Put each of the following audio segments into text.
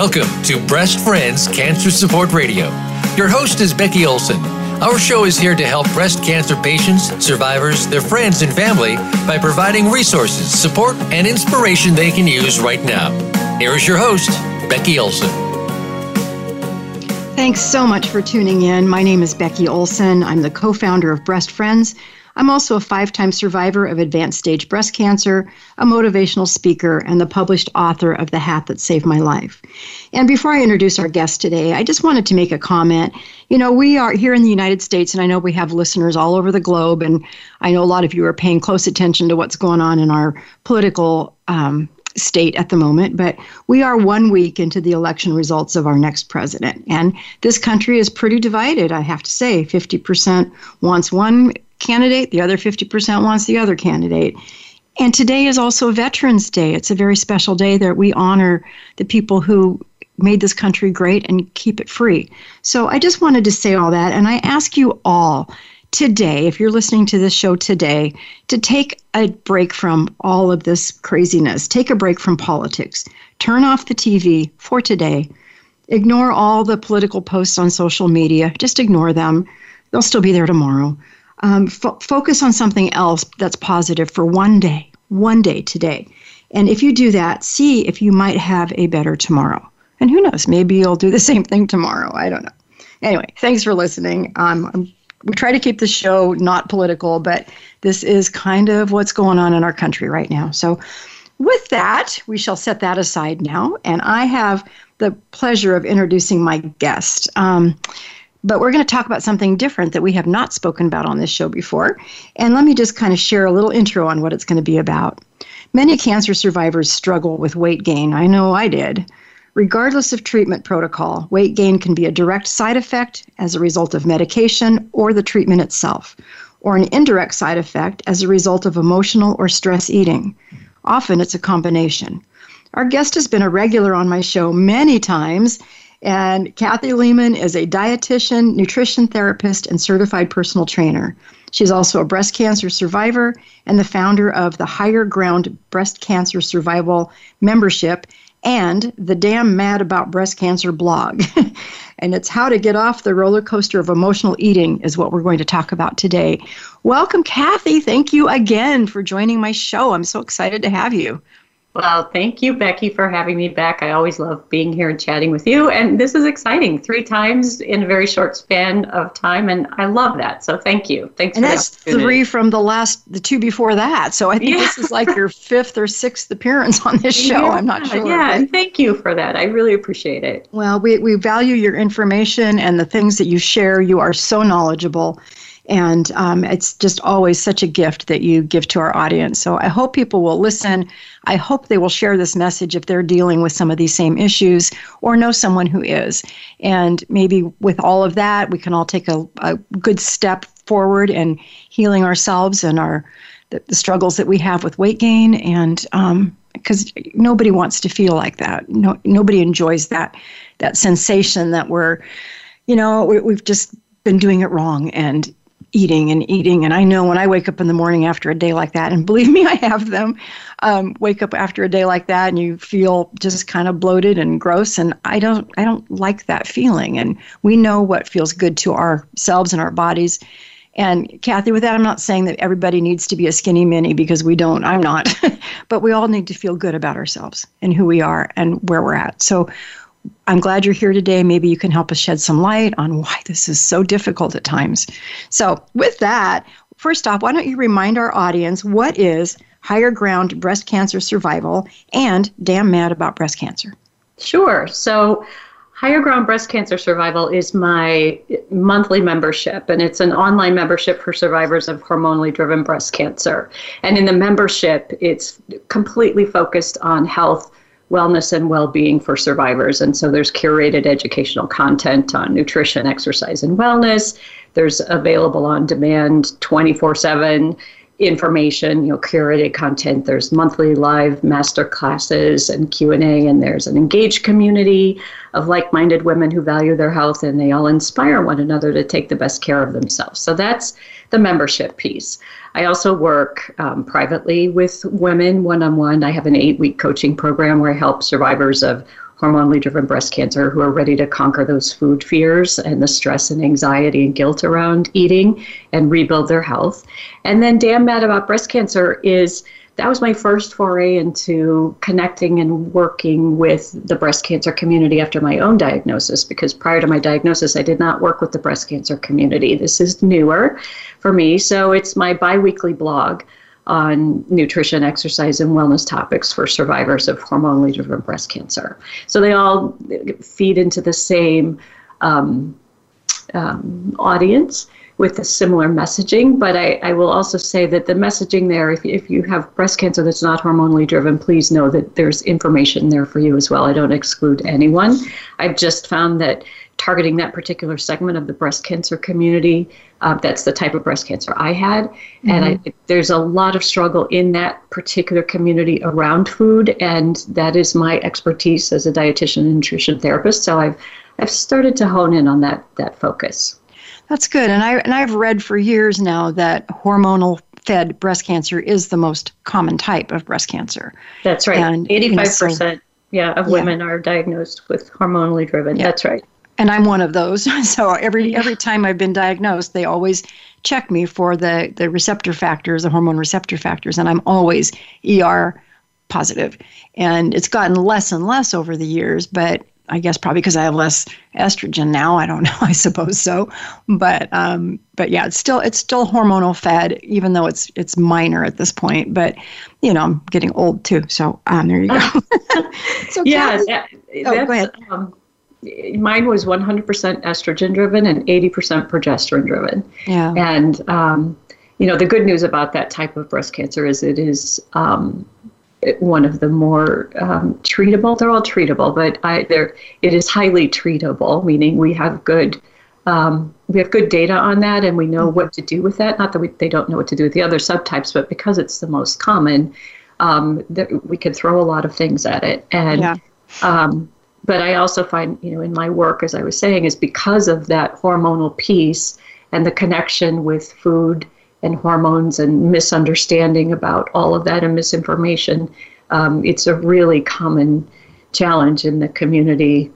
Welcome to Breast Friends Cancer Support Radio. Your host is Becky Olson. Our show is here to help breast cancer patients, survivors, their friends, and family by providing resources, support, and inspiration they can use right now. Here is your host, Becky Olson. Thanks so much for tuning in. My name is Becky Olson. I'm the co founder of Breast Friends I'm also a five time survivor of advanced stage breast cancer, a motivational speaker, and the published author of The Hat That Saved My Life. And before I introduce our guest today, I just wanted to make a comment. You know, we are here in the United States, and I know we have listeners all over the globe, and I know a lot of you are paying close attention to what's going on in our political um, state at the moment, but we are one week into the election results of our next president. And this country is pretty divided, I have to say. 50% wants one candidate, the other 50% wants the other candidate. And today is also Veterans Day. It's a very special day that we honor the people who made this country great and keep it free. So I just wanted to say all that. And I ask you all today, if you're listening to this show today, to take a break from all of this craziness. Take a break from politics. Turn off the TV for today. Ignore all the political posts on social media. Just ignore them. They'll still be there tomorrow um, fo- focus on something else that's positive for one day, one day today. And if you do that, see if you might have a better tomorrow. And who knows, maybe you'll do the same thing tomorrow. I don't know. Anyway, thanks for listening. Um, we try to keep the show not political, but this is kind of what's going on in our country right now. So, with that, we shall set that aside now. And I have the pleasure of introducing my guest. Um, but we're going to talk about something different that we have not spoken about on this show before. And let me just kind of share a little intro on what it's going to be about. Many cancer survivors struggle with weight gain. I know I did. Regardless of treatment protocol, weight gain can be a direct side effect as a result of medication or the treatment itself, or an indirect side effect as a result of emotional or stress eating. Often it's a combination. Our guest has been a regular on my show many times and Kathy Lehman is a dietitian, nutrition therapist, and certified personal trainer. She's also a breast cancer survivor and the founder of the Higher Ground Breast Cancer Survival membership and the Damn Mad About Breast Cancer blog. and it's how to get off the roller coaster of emotional eating, is what we're going to talk about today. Welcome, Kathy. Thank you again for joining my show. I'm so excited to have you. Well, thank you, Becky, for having me back. I always love being here and chatting with you. And this is exciting. Three times in a very short span of time. And I love that. So thank you. Thanks and that's three from the last, the two before that. So I think yeah. this is like your fifth or sixth appearance on this show. Yeah, I'm not sure. Yeah, and thank you for that. I really appreciate it. Well, we, we value your information and the things that you share. You are so knowledgeable. And um, it's just always such a gift that you give to our audience. So I hope people will listen. I hope they will share this message if they're dealing with some of these same issues or know someone who is. And maybe with all of that, we can all take a, a good step forward in healing ourselves and our the, the struggles that we have with weight gain and because um, nobody wants to feel like that. No, nobody enjoys that that sensation that we're, you know, we, we've just been doing it wrong and eating and eating. And I know when I wake up in the morning after a day like that, and believe me, I have them, um, wake up after a day like that and you feel just kind of bloated and gross. And I don't, I don't like that feeling. And we know what feels good to ourselves and our bodies. And Kathy, with that, I'm not saying that everybody needs to be a skinny mini because we don't. I'm not. but we all need to feel good about ourselves and who we are and where we're at. So I'm glad you're here today. Maybe you can help us shed some light on why this is so difficult at times. So, with that, first off, why don't you remind our audience what is Higher Ground Breast Cancer Survival and Damn Mad About Breast Cancer? Sure. So, Higher Ground Breast Cancer Survival is my monthly membership, and it's an online membership for survivors of hormonally driven breast cancer. And in the membership, it's completely focused on health wellness and well-being for survivors. And so there's curated educational content on nutrition exercise and wellness. There's available on demand 24/7 information you know curated content. There's monthly live master classes and q&a and there's an engaged community of like-minded women who value their health and they all inspire one another to take the best care of themselves. So that's the membership piece. I also work um, privately with women one on one. I have an eight week coaching program where I help survivors of hormonally driven breast cancer who are ready to conquer those food fears and the stress and anxiety and guilt around eating and rebuild their health. And then Damn Mad About Breast Cancer is that was my first foray into connecting and working with the breast cancer community after my own diagnosis because prior to my diagnosis I did not work with the breast cancer community. This is newer for me, so it's my biweekly blog on nutrition, exercise, and wellness topics for survivors of hormonally driven breast cancer. So they all feed into the same um, um, audience with a similar messaging. But I, I, will also say that the messaging there, if, if you have breast cancer that's not hormonally driven, please know that there's information there for you as well. I don't exclude anyone. I've just found that targeting that particular segment of the breast cancer community. Uh, that's the type of breast cancer I had. Mm-hmm. And I, there's a lot of struggle in that particular community around food. And that is my expertise as a dietitian and nutrition therapist. So I've, I've started to hone in on that, that focus. That's good. And, I, and I've read for years now that hormonal fed breast cancer is the most common type of breast cancer. That's right. And, 85%. You know, so, yeah, of women yeah. are diagnosed with hormonally driven. Yeah. That's right and I'm one of those. So every every time I've been diagnosed, they always check me for the the receptor factors, the hormone receptor factors, and I'm always ER positive. And it's gotten less and less over the years, but I guess probably because I have less estrogen now. I don't know. I suppose so, but um, but yeah, it's still it's still hormonal fed, even though it's it's minor at this point. But you know, I'm getting old too, so um, there you go. so yeah, that, oh, go ahead. Um, mine was 100% estrogen driven and 80% progesterone driven. Yeah. And, um, you know, the good news about that type of breast cancer is it is um, one of the more um, treatable. They're all treatable, but I, it is highly treatable, meaning we have good. Um, we have good data on that, and we know mm-hmm. what to do with that. Not that we, they don't know what to do with the other subtypes, but because it's the most common, um, that we can throw a lot of things at it. And yeah. But I also find, you know, in my work, as I was saying, is because of that hormonal piece and the connection with food and hormones and misunderstanding about all of that and misinformation, um, it's a really common challenge in the community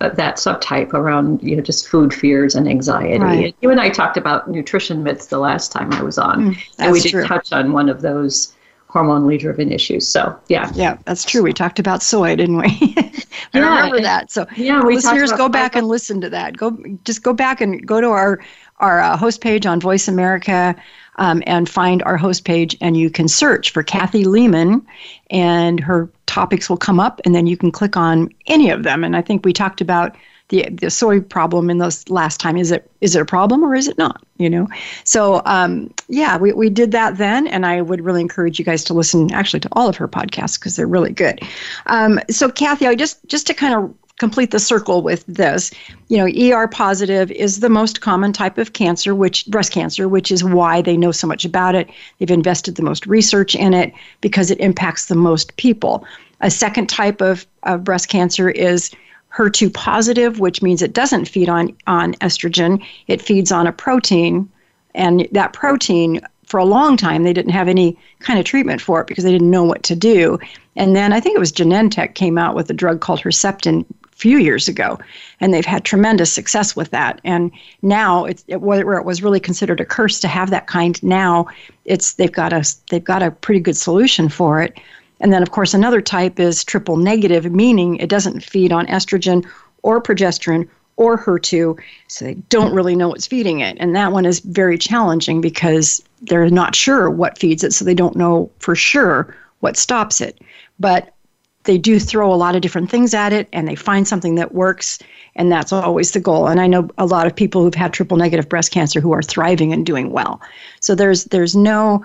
uh, that subtype around you know just food fears and anxiety. Right. You and I talked about nutrition myths the last time I was on, mm, and we did true. touch on one of those hormonally driven issues. So yeah, yeah, that's true. We talked about soy, didn't we? I yeah, remember that. So yeah, listeners, go back and listen to that. Go just go back and go to our our uh, host page on Voice America. Um, and find our host page, and you can search for Kathy Lehman, and her topics will come up, and then you can click on any of them. And I think we talked about the the soy problem in those last time. Is it is it a problem or is it not? You know, so um, yeah, we we did that then, and I would really encourage you guys to listen actually to all of her podcasts because they're really good. Um, so Kathy, I just just to kind of complete the circle with this you know er positive is the most common type of cancer which breast cancer which is why they know so much about it they've invested the most research in it because it impacts the most people a second type of, of breast cancer is HER2 positive, which means it doesn't feed on, on estrogen, it feeds on a protein. And that protein, for a long time, they didn't have any kind of treatment for it because they didn't know what to do. And then I think it was Genentech came out with a drug called Herceptin a few years ago, and they've had tremendous success with that. And now it's it, where it was really considered a curse to have that kind. Now it's they've got a they've got a pretty good solution for it. And then, of course, another type is triple negative, meaning it doesn't feed on estrogen or progesterone or HER2, so they don't really know what's feeding it. And that one is very challenging because they're not sure what feeds it, so they don't know for sure what stops it. But they do throw a lot of different things at it and they find something that works and that's always the goal and i know a lot of people who've had triple negative breast cancer who are thriving and doing well so there's there's no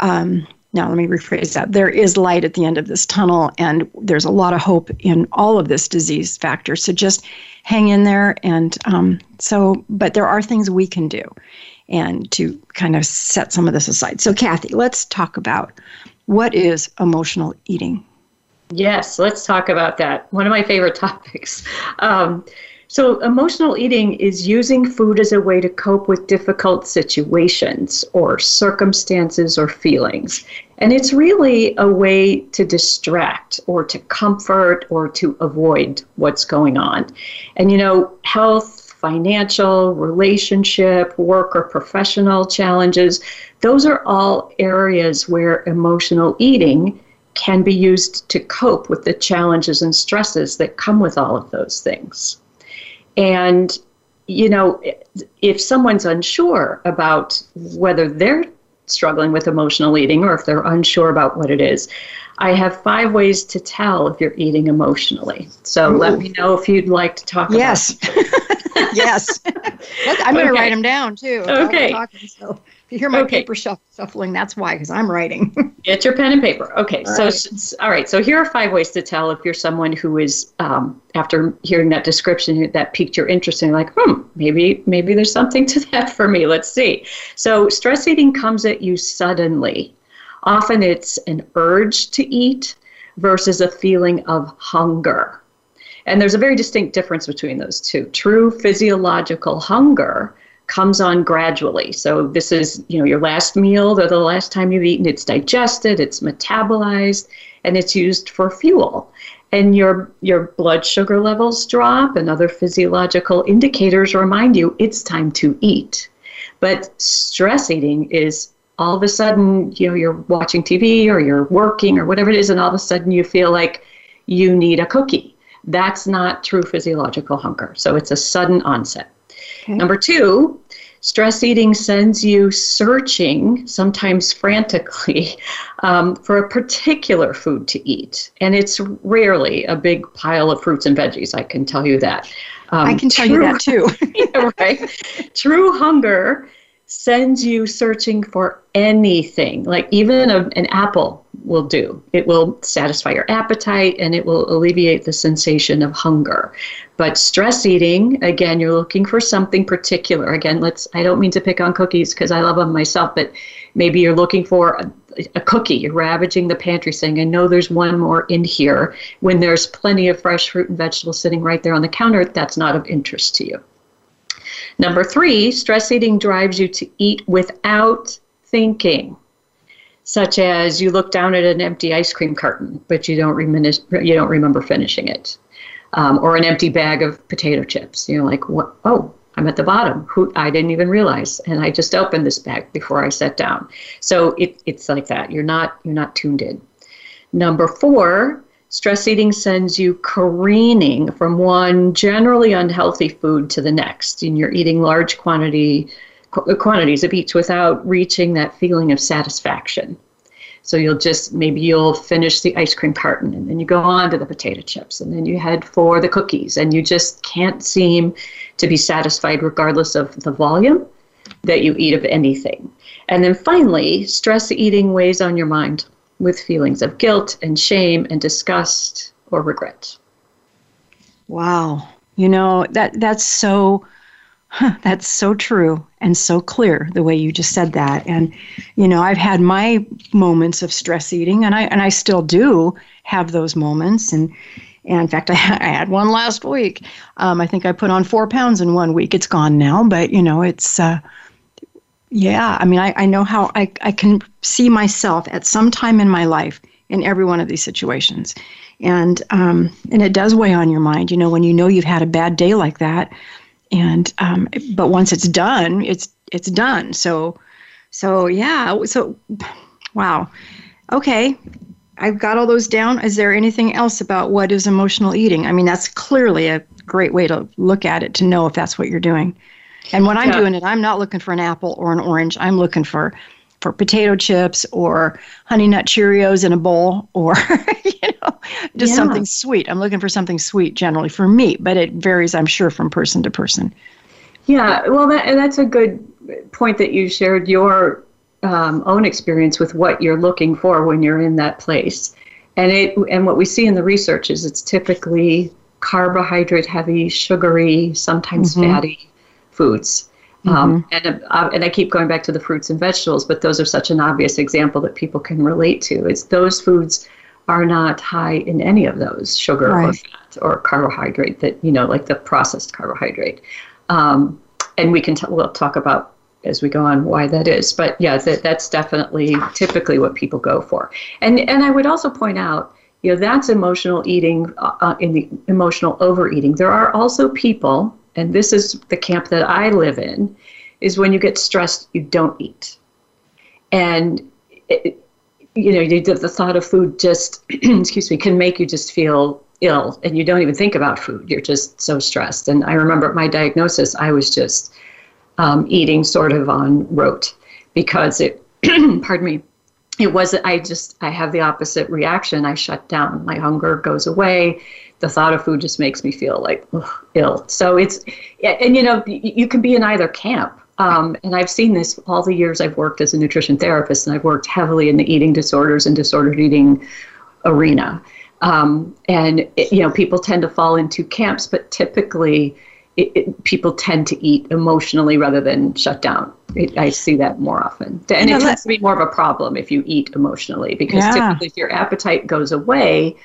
um, now, let me rephrase that. There is light at the end of this tunnel, and there's a lot of hope in all of this disease factor. So just hang in there. And um, so, but there are things we can do and to kind of set some of this aside. So, Kathy, let's talk about what is emotional eating. Yes, let's talk about that. One of my favorite topics. Um, So, emotional eating is using food as a way to cope with difficult situations or circumstances or feelings. And it's really a way to distract or to comfort or to avoid what's going on. And, you know, health, financial, relationship, work, or professional challenges, those are all areas where emotional eating can be used to cope with the challenges and stresses that come with all of those things. And, you know, if someone's unsure about whether they're struggling with emotional eating or if they're unsure about what it is, I have five ways to tell if you're eating emotionally. So Ooh. let me know if you'd like to talk yes. about yes. I'm going to okay. write them down too. Okay. Talking, so you hear my okay. paper shuffling, that's why, because I'm writing. Get your pen and paper. Okay, all so right. all right. So here are five ways to tell if you're someone who is, um, after hearing that description, that piqued your interest, and you're like, hmm, maybe maybe there's something to that for me. Let's see. So stress eating comes at you suddenly. Often it's an urge to eat versus a feeling of hunger. And there's a very distinct difference between those two. True physiological hunger comes on gradually. So this is, you know, your last meal or the last time you've eaten, it's digested, it's metabolized, and it's used for fuel. And your your blood sugar levels drop and other physiological indicators remind you it's time to eat. But stress eating is all of a sudden, you know, you're watching TV or you're working or whatever it is, and all of a sudden you feel like you need a cookie. That's not true physiological hunger. So it's a sudden onset. Okay. Number two, stress eating sends you searching, sometimes frantically, um, for a particular food to eat. And it's rarely a big pile of fruits and veggies, I can tell you that. Um, I can tell true, you that too. yeah, right. True hunger sends you searching for anything, like even a, an apple will do. It will satisfy your appetite and it will alleviate the sensation of hunger. But stress eating, again, you're looking for something particular. Again, let's I don't mean to pick on cookies because I love them myself, but maybe you're looking for a, a cookie. You're ravaging the pantry saying, I know there's one more in here when there's plenty of fresh fruit and vegetables sitting right there on the counter. That's not of interest to you. Number three, stress eating drives you to eat without thinking, such as you look down at an empty ice cream carton, but you don't, you don't remember finishing it, um, or an empty bag of potato chips. You're like, what? Oh, I'm at the bottom. Who I didn't even realize, and I just opened this bag before I sat down. So it, it's like that. You're not you're not tuned in. Number four, Stress eating sends you careening from one generally unhealthy food to the next, and you're eating large quantity uh, quantities of each without reaching that feeling of satisfaction. So you'll just maybe you'll finish the ice cream carton and then you go on to the potato chips and then you head for the cookies and you just can't seem to be satisfied regardless of the volume that you eat of anything. And then finally, stress eating weighs on your mind with feelings of guilt and shame and disgust or regret. Wow. You know, that that's so that's so true and so clear the way you just said that. And you know, I've had my moments of stress eating and I and I still do have those moments and and in fact, I, I had one last week. Um, I think I put on four pounds in one week. It's gone now, but you know, it's uh, yeah, I mean, I, I know how I, I can see myself at some time in my life in every one of these situations. And um, and it does weigh on your mind, you know, when you know you've had a bad day like that. And um, but once it's done, it's it's done. So so yeah, so wow. Okay. I've got all those down. Is there anything else about what is emotional eating? I mean, that's clearly a great way to look at it to know if that's what you're doing. And when I'm yeah. doing it, I'm not looking for an apple or an orange. I'm looking for for potato chips or honey nut Cheerios in a bowl or you know just yeah. something sweet. I'm looking for something sweet generally for me, but it varies I'm sure from person to person. Yeah, well that, that's a good point that you shared your um, own experience with what you're looking for when you're in that place. And it and what we see in the research is it's typically carbohydrate heavy, sugary, sometimes mm-hmm. fatty foods. Um, mm-hmm. and uh, and I keep going back to the fruits and vegetables, but those are such an obvious example that people can relate to. It's those foods are not high in any of those sugar right. or fat. or carbohydrate that you know like the processed carbohydrate um, and we can t- we'll talk about as we go on why that is but yeah that, that's definitely typically what people go for and and i would also point out you know that's emotional eating uh, uh in the emotional overeating there are also people and this is the camp that i live in is when you get stressed you don't eat. And it, you know the, thought of food just excuse me can make you just feel ill and you don't even think about food. You're just so stressed. And i remember my diagnosis i was just um, eating sort of on rote because it pardon me it was i just i have the opposite reaction. I shut down. My hunger goes away the thought of food just makes me feel like ugh, ill so it's and you know you can be in either camp um, and I've seen this all the years I've worked as a nutrition therapist, and I've worked heavily in the eating disorders and disordered eating arena. Um, and it, you know, people tend to fall into camps, but typically, it, it, people tend to eat emotionally rather than shut down. I see that more often, and it tends to be more of a problem if you eat emotionally because yeah. typically, if your appetite goes away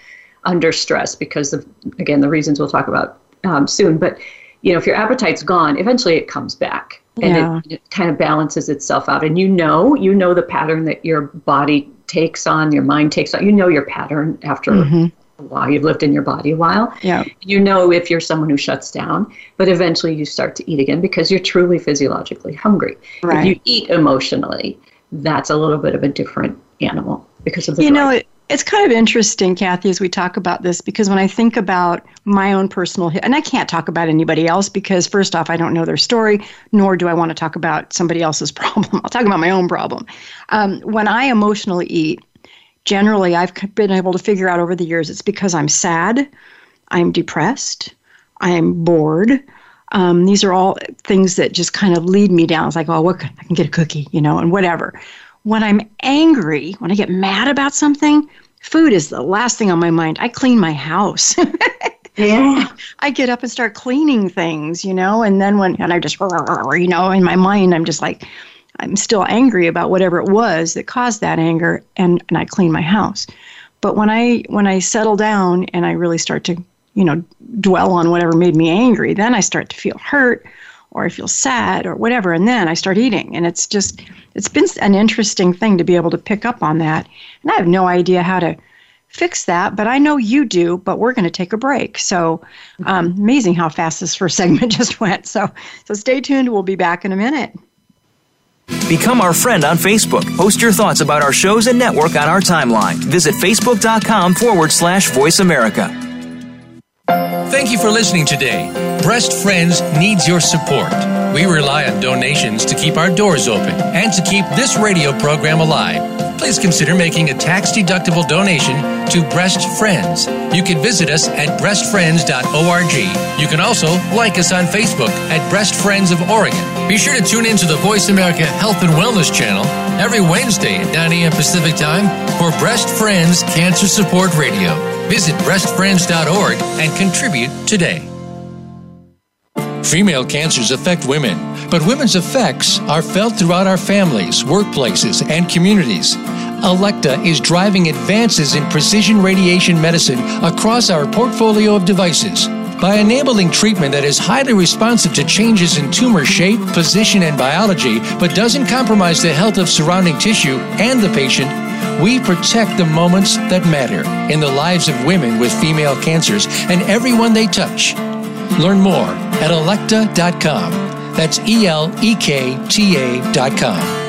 under stress, because of again the reasons we'll talk about um, soon, but you know, if your appetite's gone, eventually it comes back and yeah. it, it, kind of balances itself out. And you know, you know the pattern that your body takes on, your mind takes on. You know your pattern after mm-hmm. a while. You've lived in your body a while. Yeah. You know if you're someone who shuts down, but eventually you start to eat again because you're truly physiologically hungry. Right. If you eat emotionally, that's a little bit of a different animal because of the. You know, it, it's kind of interesting, Kathy, as we talk about this, because when I think about my own personal, and I can't talk about anybody else because, first off, I don't know their story, nor do I want to talk about somebody else's problem. I'll talk about my own problem. Um, when I emotionally eat, generally, I've been able to figure out over the years it's because I'm sad, I'm depressed, I'm bored. Um, these are all things that just kind of lead me down. It's like, oh, what, I can get a cookie, you know, and whatever when I'm angry, when I get mad about something, food is the last thing on my mind. I clean my house. yeah. I get up and start cleaning things, you know, and then when, and I just, you know, in my mind, I'm just like, I'm still angry about whatever it was that caused that anger, and, and I clean my house. But when I when I settle down and I really start to, you know, dwell on whatever made me angry, then I start to feel hurt or I feel sad or whatever, and then I start eating. And it's just, it's been an interesting thing to be able to pick up on that. And I have no idea how to fix that, but I know you do. But we're going to take a break. So um, amazing how fast this first segment just went. So, so stay tuned. We'll be back in a minute. Become our friend on Facebook. Post your thoughts about our shows and network on our timeline. Visit facebook.com forward slash voice America. Thank you for listening today. Breast Friends needs your support. We rely on donations to keep our doors open and to keep this radio program alive. Please consider making a tax deductible donation to Breast Friends. You can visit us at breastfriends.org. You can also like us on Facebook at Breast Friends of Oregon. Be sure to tune in to the Voice America Health and Wellness channel every Wednesday at 9 a.m. Pacific Time for Breast Friends Cancer Support Radio. Visit breastfriends.org and contribute today. Female cancers affect women, but women's effects are felt throughout our families, workplaces, and communities. Elekta is driving advances in precision radiation medicine across our portfolio of devices. By enabling treatment that is highly responsive to changes in tumor shape, position, and biology, but doesn't compromise the health of surrounding tissue and the patient, we protect the moments that matter in the lives of women with female cancers and everyone they touch. Learn more at elekta.com. That's E L E K T A.com.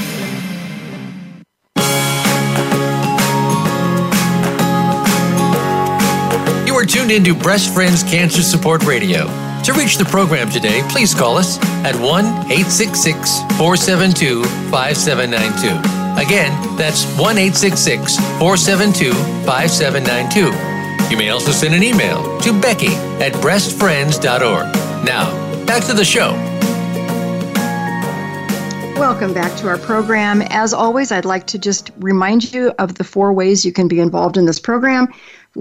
Tuned into Breast Friends Cancer Support Radio. To reach the program today, please call us at 1 866 472 5792. Again, that's 1 866 472 5792. You may also send an email to Becky at breastfriends.org. Now, back to the show. Welcome back to our program. As always, I'd like to just remind you of the four ways you can be involved in this program.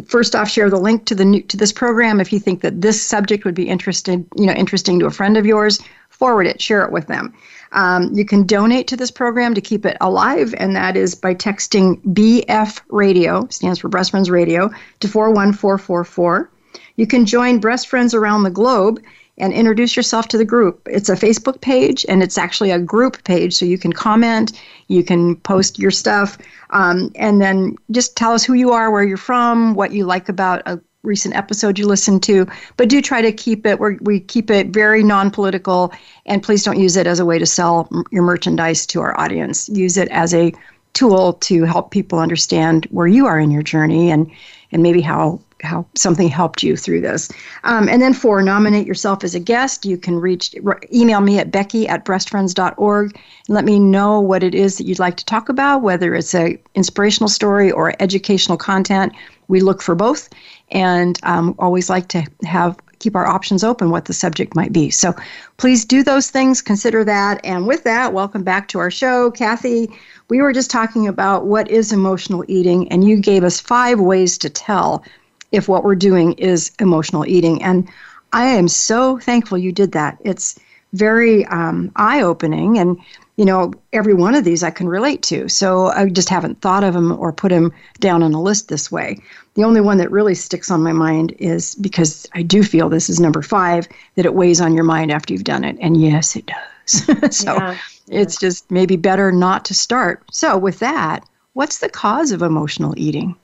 First off, share the link to the new, to this program if you think that this subject would be interested, you know, interesting to a friend of yours. Forward it, share it with them. Um, you can donate to this program to keep it alive, and that is by texting BF Radio, stands for Breast Friends Radio, to 41444. You can join Breast Friends around the globe and introduce yourself to the group. It's a Facebook page and it's actually a group page, so you can comment, you can post your stuff, um, and then just tell us who you are, where you're from, what you like about a recent episode you listened to. But do try to keep it where we keep it very non-political, and please don't use it as a way to sell your merchandise to our audience. Use it as a tool to help people understand where you are in your journey and and maybe how how something helped you through this. Um, and then four, nominate yourself as a guest. You can reach email me at becky at breastfriends.org and let me know what it is that you'd like to talk about, whether it's a inspirational story or educational content. We look for both and um, always like to have keep our options open what the subject might be. So please do those things, consider that. And with that, welcome back to our show. Kathy, we were just talking about what is emotional eating, and you gave us five ways to tell if what we're doing is emotional eating. And I am so thankful you did that. It's very um, eye opening. And, you know, every one of these I can relate to. So I just haven't thought of them or put them down on a list this way. The only one that really sticks on my mind is because I do feel this is number five, that it weighs on your mind after you've done it. And yes, it does. so yeah, it's just maybe better not to start. So, with that, what's the cause of emotional eating?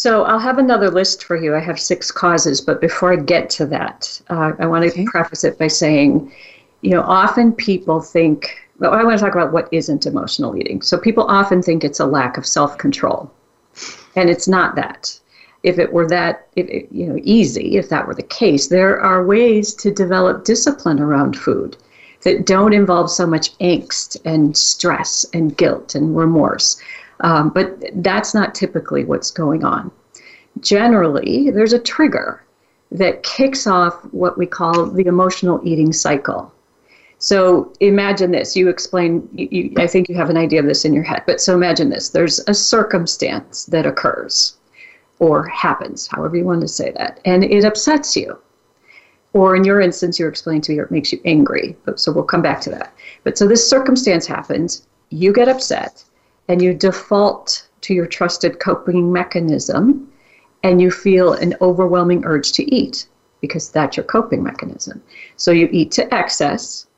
So I'll have another list for you. I have six causes, but before I get to that, uh, I want to okay. preface it by saying, you know, often people think. Well, I want to talk about what isn't emotional eating. So people often think it's a lack of self-control, and it's not that. If it were that, if it, you know, easy, if that were the case, there are ways to develop discipline around food that don't involve so much angst and stress and guilt and remorse. Um, but that's not typically what's going on. Generally, there's a trigger that kicks off what we call the emotional eating cycle. So imagine this. You explain, you, you, I think you have an idea of this in your head, but so imagine this. There's a circumstance that occurs or happens, however you want to say that, and it upsets you. Or in your instance, you're explaining to me, it makes you angry. So we'll come back to that. But so this circumstance happens, you get upset, and you default to your trusted coping mechanism and you feel an overwhelming urge to eat because that's your coping mechanism. So you eat to excess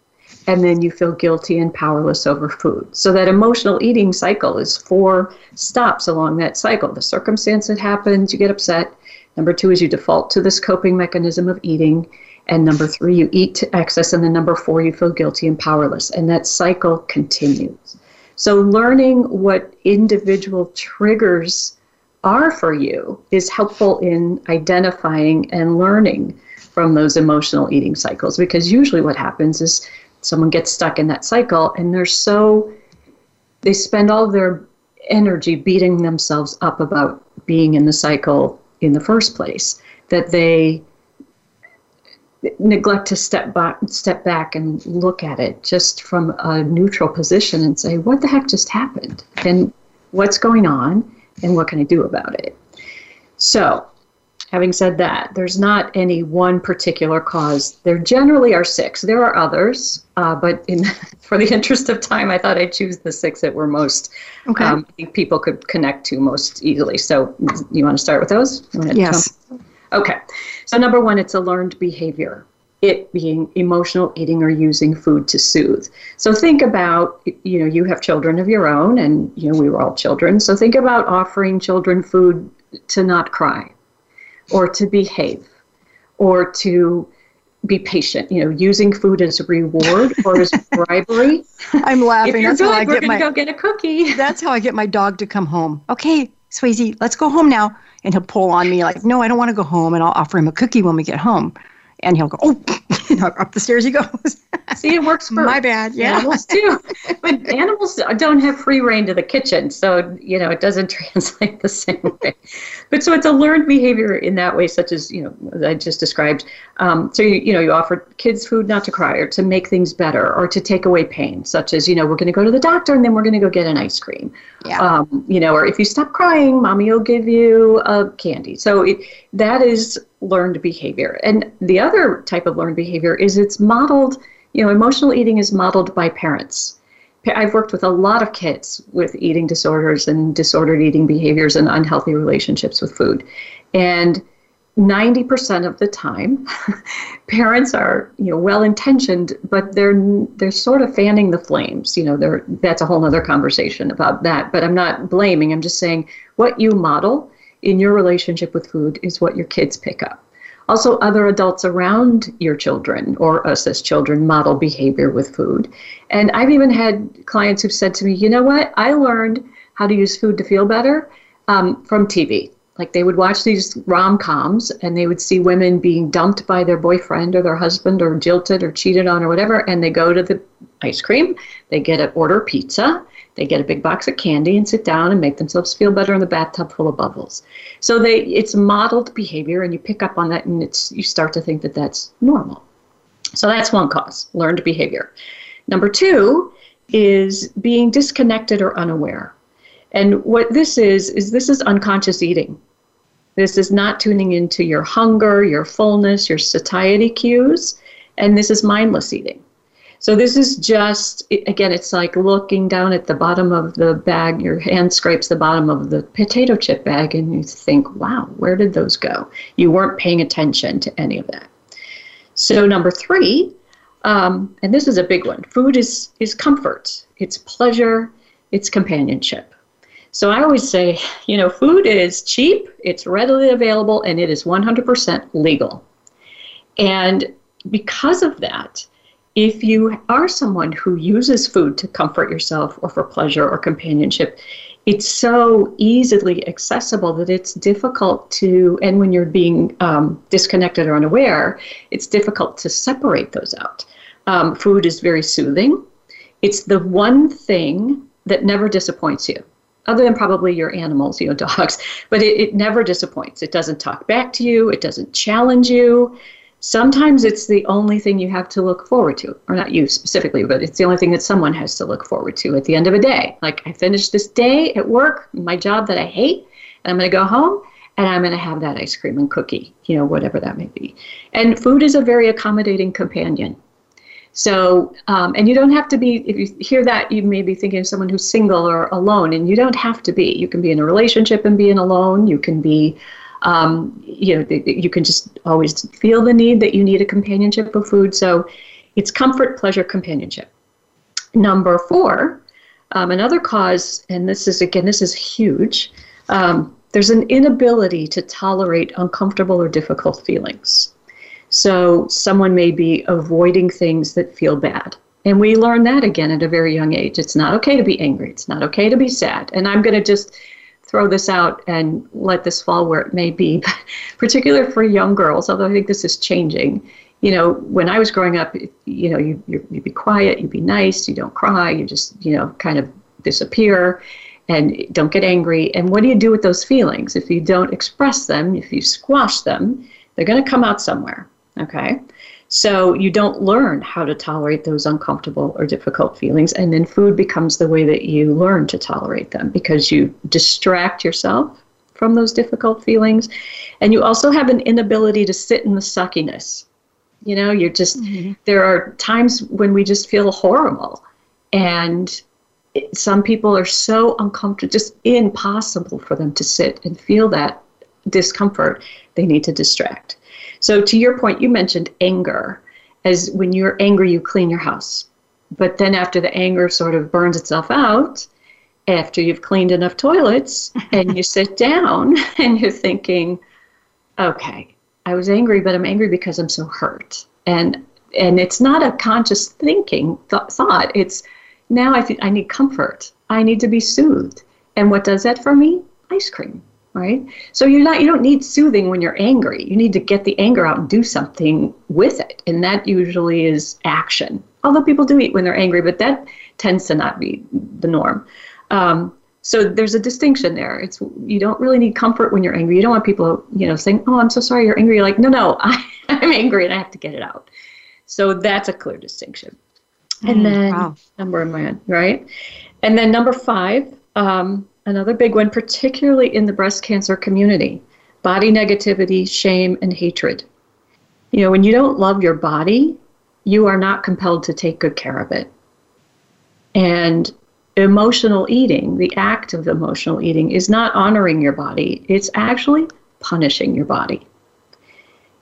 and then you feel guilty and powerless over food. So that emotional eating cycle is four stops along that cycle. The circumstance that happens, you get upset. Number two is you default to this coping mechanism of eating. And number three, you eat to excess. And then number four, you feel guilty and powerless. And that cycle continues. So, learning what individual triggers are for you is helpful in identifying and learning from those emotional eating cycles because usually what happens is someone gets stuck in that cycle and they're so they spend all their energy beating themselves up about being in the cycle in the first place that they neglect to step back step back and look at it just from a neutral position and say what the heck just happened? And what's going on and what can i do about it? So having said that there's not any one particular cause. There generally are six. There are others uh, but in for the interest of time i thought i'd choose the six that were most okay. um, people could connect to most easily. So you want to start with those? Yes Okay, so number one, it's a learned behavior. It being emotional eating or using food to soothe. So think about, you know, you have children of your own, and you know we were all children. So think about offering children food to not cry, or to behave, or to be patient. You know, using food as a reward or as bribery. I'm laughing. That's good, how I get my. Go get a cookie. That's how I get my dog to come home. Okay, Swayze, let's go home now and he'll pull on me like, no, I don't want to go home, and I'll offer him a cookie when we get home, and he'll go, oh, you know, up the stairs he goes. See, it works for my bad. Yeah, animals too. but animals don't have free reign to the kitchen, so you know it doesn't translate the same way. But so it's a learned behavior in that way, such as you know I just described. Um, so you, you know you offer kids food not to cry or to make things better or to take away pain, such as you know we're going to go to the doctor and then we're going to go get an ice cream. Yeah. Um, you know, or if you stop crying, mommy will give you a candy. So it, that is learned behavior. And the other type of learned behavior is it's modeled you know, emotional eating is modeled by parents. I've worked with a lot of kids with eating disorders and disordered eating behaviors and unhealthy relationships with food. And 90% of the time, parents are, you know, well-intentioned, but they're they're sort of fanning the flames. You know, they're that's a whole other conversation about that. But I'm not blaming. I'm just saying what you model in your relationship with food is what your kids pick up. Also, other adults around your children or us as children model behavior with food. And I've even had clients who've said to me, you know what? I learned how to use food to feel better um, from TV. Like they would watch these rom coms and they would see women being dumped by their boyfriend or their husband or jilted or cheated on or whatever. And they go to the ice cream, they get an order pizza, they get a big box of candy and sit down and make themselves feel better in the bathtub full of bubbles. So they it's modeled behavior and you pick up on that and it's you start to think that that's normal. So that's one cause, learned behavior. Number 2 is being disconnected or unaware. And what this is is this is unconscious eating. This is not tuning into your hunger, your fullness, your satiety cues, and this is mindless eating. So this is just again, it's like looking down at the bottom of the bag. Your hand scrapes the bottom of the potato chip bag, and you think, "Wow, where did those go?" You weren't paying attention to any of that. So number three, um, and this is a big one. Food is is comfort. It's pleasure. It's companionship. So I always say, you know, food is cheap, it's readily available, and it is 100% legal. And because of that, if you are someone who uses food to comfort yourself or for pleasure or companionship, it's so easily accessible that it's difficult to, and when you're being um, disconnected or unaware, it's difficult to separate those out. Um, food is very soothing. It's the one thing that never disappoints you, other than probably your animals, you know, dogs, but it, it never disappoints. It doesn't talk back to you, it doesn't challenge you sometimes it's the only thing you have to look forward to or not you specifically but it's the only thing that someone has to look forward to at the end of a day. Like i finished this day at work my job that i hate and i'm going to go home and i'm going to have that ice cream and cookie you know whatever that may be. And food is a very accommodating companion. So um, and you don't have to be if you hear that you may be thinking of someone who's single or alone and you don't have to be. You can be in a relationship and being alone. You can be um, you know, you can just always feel the need that you need a companionship of food. So it's comfort, pleasure, companionship. Number four, um, another cause, and this is again, this is huge. Um, there's an inability to tolerate uncomfortable or difficult feelings. So someone may be avoiding things that feel bad. And we learn that again at a very young age. It's not okay to be angry. It's not okay to be sad. And I'm going to just throw this out and let this fall where it may be, particularly for young girls, although I think this is changing. You know, when I was growing up, you know, you, you, would be quiet, you'd be nice, you don't cry, you just, you know, kind of disappear and don't get angry. And what do you do with those feelings? If you don't express them, if you squash them, they're going to come out somewhere. Okay. So you don't learn how to tolerate those uncomfortable or difficult feelings. And then food becomes the way that you learn to tolerate them because you distract yourself from those difficult feelings. And you also have an inability to sit in the suckiness. You know, you're just, mm-hmm. there are times when we just feel horrible. And it, some people are so uncomfortable, just impossible for them to sit and feel that discomfort. They need to distract. So, to your point, you mentioned anger as when you're angry, you clean your house. But then, after the anger sort of burns itself out, after you've cleaned enough toilets and you sit down and you're thinking, okay, I was angry, but I'm angry because I'm so hurt. And and it's not a conscious thinking th- thought. It's now I think I need comfort. I need to be soothed. And what does that for me? Ice cream. Right? So you're not you don't need soothing when you're angry. You need to get the anger out and do something with it. And that usually is action. Although people do eat when they're angry, but that tends to not be the norm. Um, so there's a distinction there. It's you don't really need comfort when you're angry. You don't want people, you know, saying, "Oh, I'm so sorry, you're angry." You're like, no, no, I, I'm angry and I have to get it out. So that's a clear distinction. And mm, then wow. number one, Right. And then number five, um, another big one, particularly in the breast cancer community, body negativity, shame, and hatred. You know, when you don't love your body, you are not compelled to take good care of it. And emotional eating, the act of emotional eating, is not honoring your body, it's actually punishing your body.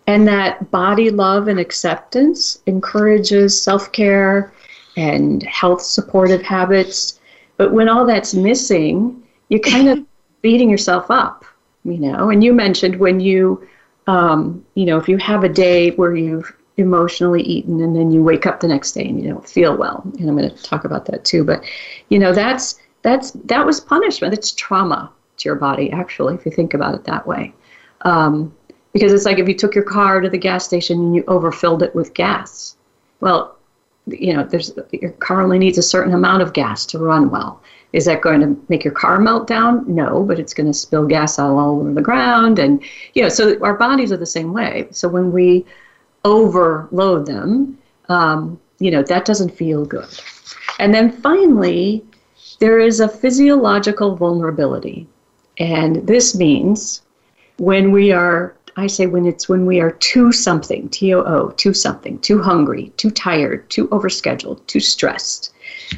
And that body love and acceptance encourages self care and health supportive habits. But when all that's missing, you're kind of beating yourself up, you know. And you mentioned when you, um, you know, if you have a day where you've emotionally eaten and then you wake up the next day and you don't feel well and i'm going to talk about that too but you know that's that's that was punishment. It's trauma to your body actually if you think about it that way. Um, because it's like if you took your car to the gas station and you overfilled it with gas well you know there's your car only needs a certain amount of gas to run well is that going to make your car melt down no but it's going to spill gas all over the ground and you know so our bodies are the same way so when we overload them, um, you know, that doesn't feel good. And then finally, there is a physiological vulnerability. And this means when we are, I say when it's when we are too something, T O O, too something, too hungry, too tired, too overscheduled, too stressed.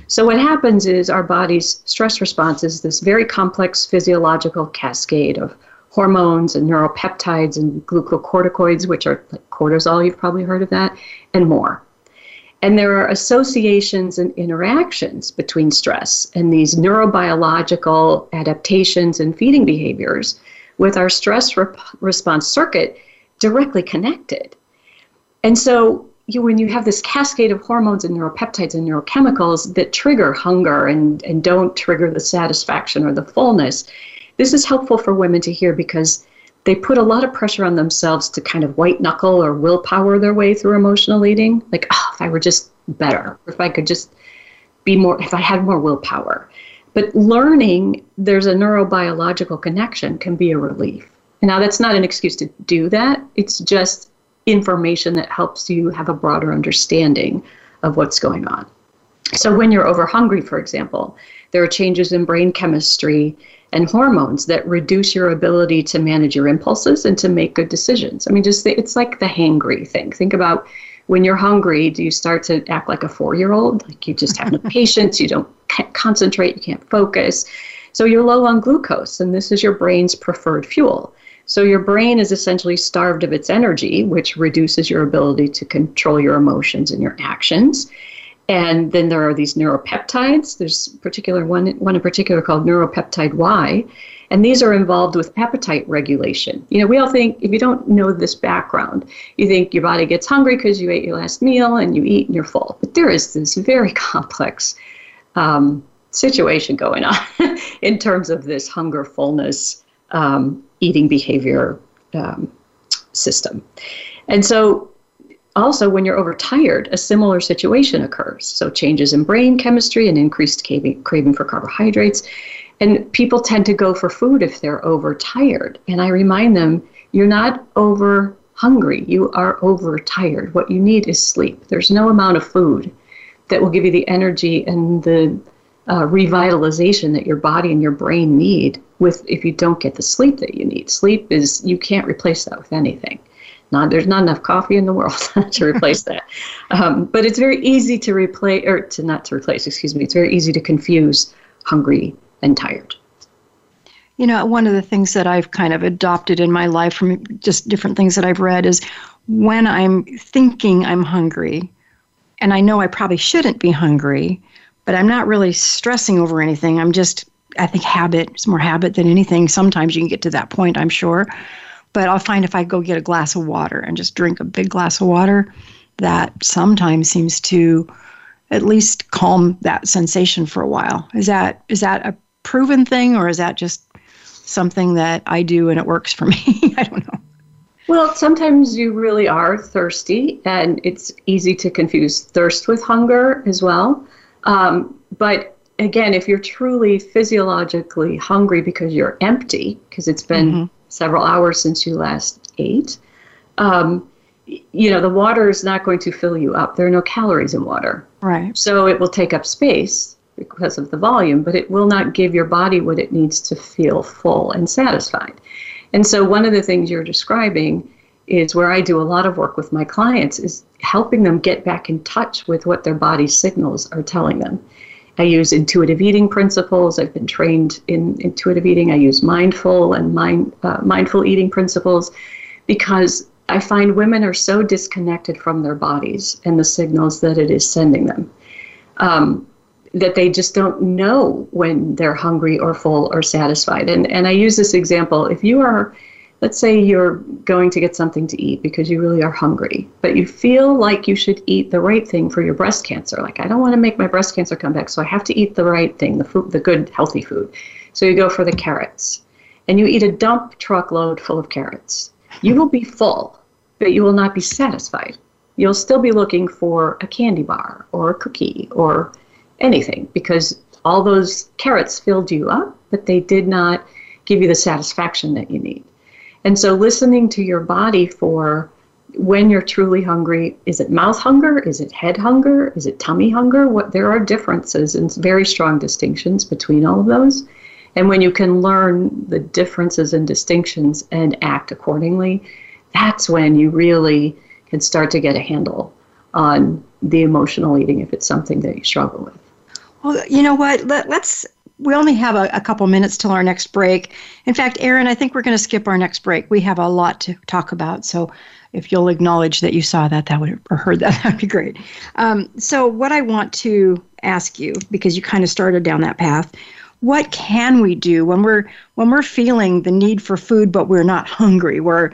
So what happens is our body's stress response is this very complex physiological cascade of hormones and neuropeptides and glucocorticoids, which are like cortisol, you've probably heard of that, and more. And there are associations and interactions between stress and these neurobiological adaptations and feeding behaviors with our stress rep- response circuit directly connected. And so you, when you have this cascade of hormones and neuropeptides and neurochemicals that trigger hunger and, and don't trigger the satisfaction or the fullness, this is helpful for women to hear because they put a lot of pressure on themselves to kind of white knuckle or willpower their way through emotional eating. Like, oh, if I were just better, if I could just be more, if I had more willpower. But learning there's a neurobiological connection can be a relief. Now, that's not an excuse to do that, it's just information that helps you have a broader understanding of what's going on. So, when you're over hungry, for example, there are changes in brain chemistry and hormones that reduce your ability to manage your impulses and to make good decisions. I mean, just it's like the hangry thing. Think about when you're hungry, do you start to act like a four year old? Like you just have no patience, you don't concentrate, you can't focus. So you're low on glucose, and this is your brain's preferred fuel. So your brain is essentially starved of its energy, which reduces your ability to control your emotions and your actions. And then there are these neuropeptides. There's particular one, one in particular called neuropeptide Y, and these are involved with appetite regulation. You know, we all think if you don't know this background, you think your body gets hungry because you ate your last meal and you eat and you're full. But there is this very complex um, situation going on in terms of this hunger fullness um, eating behavior um, system. And so also, when you're overtired, a similar situation occurs. So, changes in brain chemistry and increased craving, craving for carbohydrates. And people tend to go for food if they're overtired. And I remind them, you're not over hungry, you are overtired. What you need is sleep. There's no amount of food that will give you the energy and the uh, revitalization that your body and your brain need with if you don't get the sleep that you need. Sleep is you can't replace that with anything. Not there's not enough coffee in the world to replace that. Um, but it's very easy to replace or to not to replace. Excuse me. It's very easy to confuse hungry and tired. You know, one of the things that I've kind of adopted in my life from just different things that I've read is when I'm thinking I'm hungry, and I know I probably shouldn't be hungry, but I'm not really stressing over anything. I'm just, I think habit, it's more habit than anything. Sometimes you can get to that point, I'm sure. But I'll find if I go get a glass of water and just drink a big glass of water, that sometimes seems to at least calm that sensation for a while. Is that is that a proven thing or is that just something that I do and it works for me. I don't know. Well, sometimes you really are thirsty, and it's easy to confuse thirst with hunger as well. Um, but again, if you're truly physiologically hungry because you're empty, because it's been mm-hmm. several hours since you last ate, um, you know, the water is not going to fill you up. There are no calories in water. Right. So it will take up space because of the volume, but it will not give your body what it needs to feel full and satisfied. And so one of the things you're describing is where I do a lot of work with my clients is helping them get back in touch with what their body signals are telling them. I use intuitive eating principles. I've been trained in intuitive eating. I use mindful and mind, uh, mindful eating principles because I find women are so disconnected from their bodies and the signals that it is sending them um, that they just don't know when they're hungry or full or satisfied. And, and I use this example if you are, let's say you're going to get something to eat because you really are hungry, but you feel like you should eat the right thing for your breast cancer. Like, I don't want to make my breast cancer come back, so I have to eat the right thing, the, food, the good, healthy food. So you go for the carrots. And you eat a dump truckload full of carrots. You will be full but you will not be satisfied. You'll still be looking for a candy bar or a cookie or anything because all those carrots filled you up, but they did not give you the satisfaction that you need. And so, listening to your body for when you're truly hungry is it mouth hunger? Is it head hunger? Is it tummy hunger? What, there are differences and very strong distinctions between all of those. And when you can learn the differences and distinctions and act accordingly, that's when you really can start to get a handle on the emotional eating if it's something that you struggle with. Well, you know what? Let, us we only have a, a, couple minutes till our next break. In fact, Aaron, I think we're going to skip our next break. We have a lot to talk about. So if you'll acknowledge that you saw that, that would or heard that, that'd be great. Um, so what I want to ask you, because you kind of started down that path, what can we do when we're when we're feeling the need for food, but we're not hungry? We're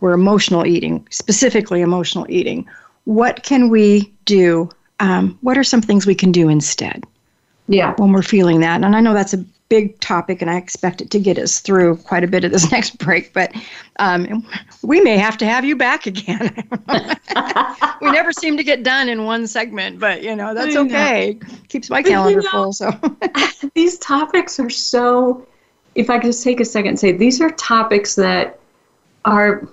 we're emotional eating, specifically emotional eating. What can we do? Um, what are some things we can do instead? Yeah. When we're feeling that. And I know that's a big topic, and I expect it to get us through quite a bit of this next break, but um, we may have to have you back again. we never seem to get done in one segment, but you know, that's okay. Keeps my calendar you know, full. So these topics are so, if I could just take a second and say, these are topics that are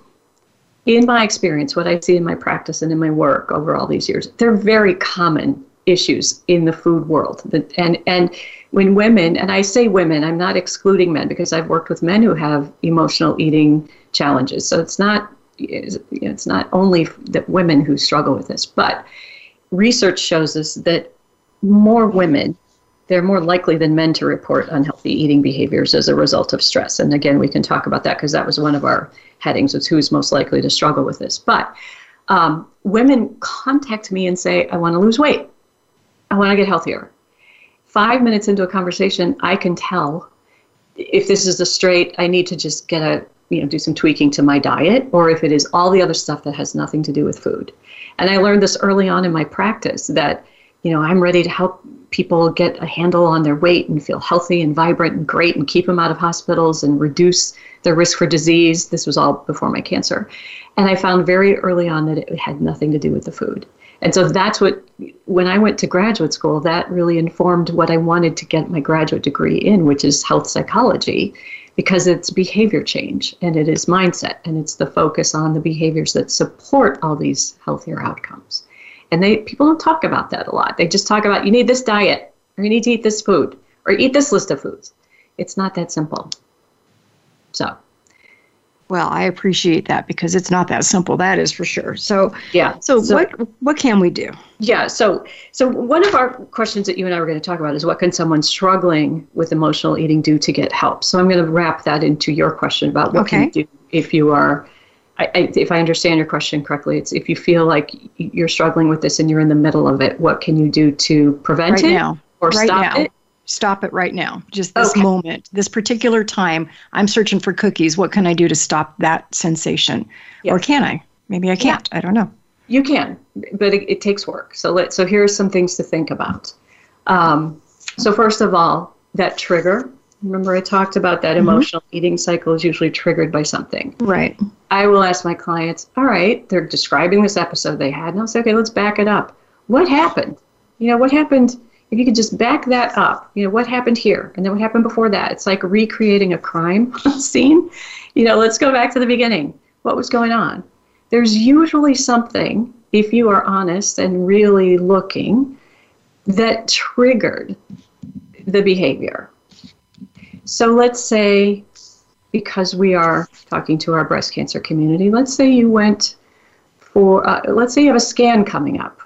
in my experience, what I see in my practice and in my work over all these years, they're very common issues in the food world. And and when women, and I say women, I'm not excluding men because I've worked with men who have emotional eating challenges. So it's not it's not only that women who struggle with this, but research shows us that more women they're more likely than men to report unhealthy eating behaviors as a result of stress. And again, we can talk about that because that was one of our headings was who's most likely to struggle with this. But um, women contact me and say, I want to lose weight. I want to get healthier. Five minutes into a conversation, I can tell if this is a straight, I need to just get a, you know, do some tweaking to my diet, or if it is all the other stuff that has nothing to do with food. And I learned this early on in my practice that, you know, I'm ready to help people get a handle on their weight and feel healthy and vibrant and great and keep them out of hospitals and reduce their risk for disease. This was all before my cancer. And I found very early on that it had nothing to do with the food. And so that's what, when I went to graduate school, that really informed what I wanted to get my graduate degree in, which is health psychology, because it's behavior change and it is mindset and it's the focus on the behaviors that support all these healthier outcomes. And they people don't talk about that a lot. They just talk about you need this diet or you need to eat this food or eat this list of foods. It's not that simple. So well, I appreciate that because it's not that simple. That is for sure. So yeah. So, so, what what can we do? Yeah. So so one of our questions that you and I were going to talk about is what can someone struggling with emotional eating do to get help? So I'm going to wrap that into your question about what okay. can you do if you are I, I, if I understand your question correctly, it's if you feel like you're struggling with this and you're in the middle of it, what can you do to prevent right it now. or right stop now. it? Stop it right now. Just this okay. moment, this particular time. I'm searching for cookies. What can I do to stop that sensation? Yes. Or can I? Maybe I can't. Yeah. I don't know. You can, but it, it, takes work. So let so here are some things to think about. Um, so first of all, that trigger Remember, I talked about that mm-hmm. emotional eating cycle is usually triggered by something. Right. I will ask my clients, all right, they're describing this episode they had, and I'll say, okay, let's back it up. What happened? You know, what happened? If you could just back that up, you know, what happened here? And then what happened before that? It's like recreating a crime scene. You know, let's go back to the beginning. What was going on? There's usually something, if you are honest and really looking, that triggered the behavior. So let's say, because we are talking to our breast cancer community, let's say you went for, uh, let's say you have a scan coming up.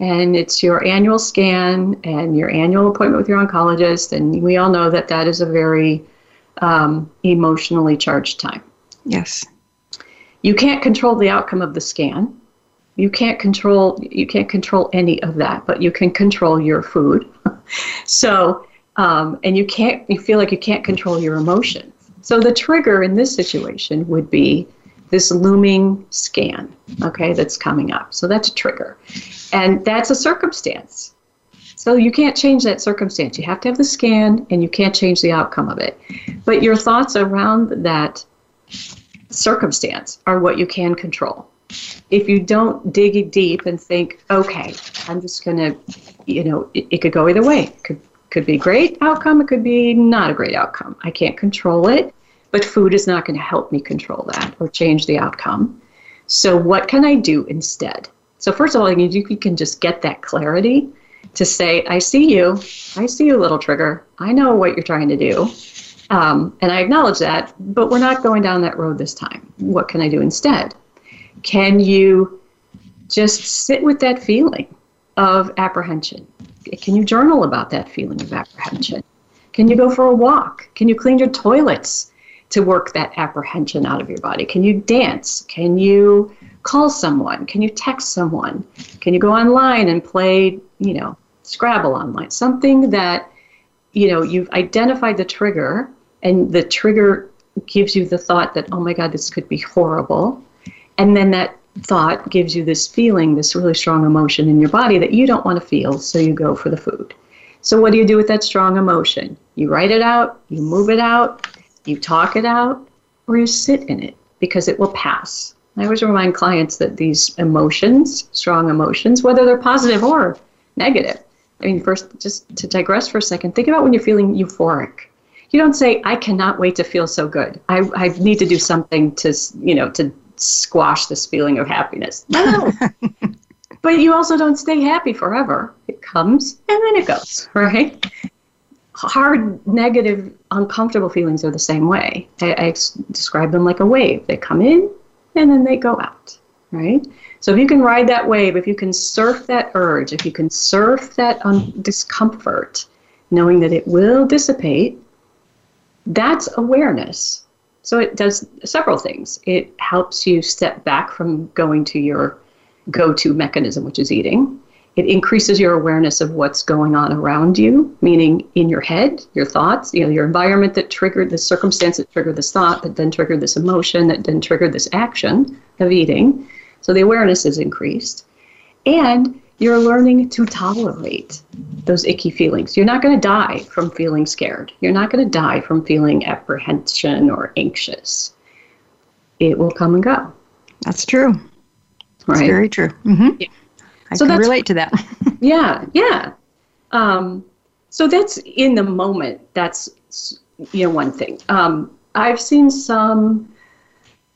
And it's your annual scan and your annual appointment with your oncologist. And we all know that that is a very um, emotionally charged time. Yes. You can't control the outcome of the scan. You can't control you can't control any of that, but you can control your food. so, um, and you can't you feel like you can't control your emotions. So the trigger in this situation would be this looming scan, okay, that's coming up. So that's a trigger, and that's a circumstance. So you can't change that circumstance. You have to have the scan, and you can't change the outcome of it. But your thoughts around that circumstance are what you can control if you don't dig deep and think, okay, I'm just going to, you know, it, it, could go either way. It could could be great outcome. It could be not a great outcome. I can't control it, but food is not going to help me control that or change the outcome. So what can I do instead? So first of all, you, can just get that clarity to say, I see you. I see you, little trigger. I know what you're trying to do. Um, and I acknowledge that, but we're not going down that road this time. What can I do instead? Can you just sit with that feeling of apprehension? Can you journal about that feeling of apprehension? Can you go for a walk? Can you clean your toilets to work that apprehension out of your body? Can you dance? Can you call someone? Can you text someone? Can you go online and play, you know, Scrabble online? Something that, you know, you've identified the trigger and the trigger gives you the thought that, oh my God, this could be horrible. And then that thought gives you this feeling, this really strong emotion in your body that you don't want to feel, so you go for the food. So, what do you do with that strong emotion? You write it out, you move it out, you talk it out, or you sit in it because it will pass. I always remind clients that these emotions, strong emotions, whether they're positive or negative, I mean, first, just to digress for a second, think about when you're feeling euphoric. You don't say, I cannot wait to feel so good. I, I need to do something to, you know, to squash this feeling of happiness. No. but you also don't stay happy forever. It comes and then it goes, right? Hard, negative, uncomfortable feelings are the same way. I, I describe them like a wave. They come in and then they go out, right? So if you can ride that wave, if you can surf that urge, if you can surf that un- discomfort, knowing that it will dissipate, that's awareness. So it does several things. It helps you step back from going to your go to mechanism, which is eating. It increases your awareness of what's going on around you, meaning in your head, your thoughts, you know, your environment that triggered this circumstance that triggered this thought, that then triggered this emotion, that then triggered this action of eating. So the awareness is increased. And you're learning to tolerate those icky feelings. You're not going to die from feeling scared. You're not going to die from feeling apprehension or anxious. It will come and go. That's true. Right. That's very true. Mm-hmm. Yeah. I so can relate to that. yeah, yeah. Um, so that's in the moment. That's you know one thing. Um, I've seen some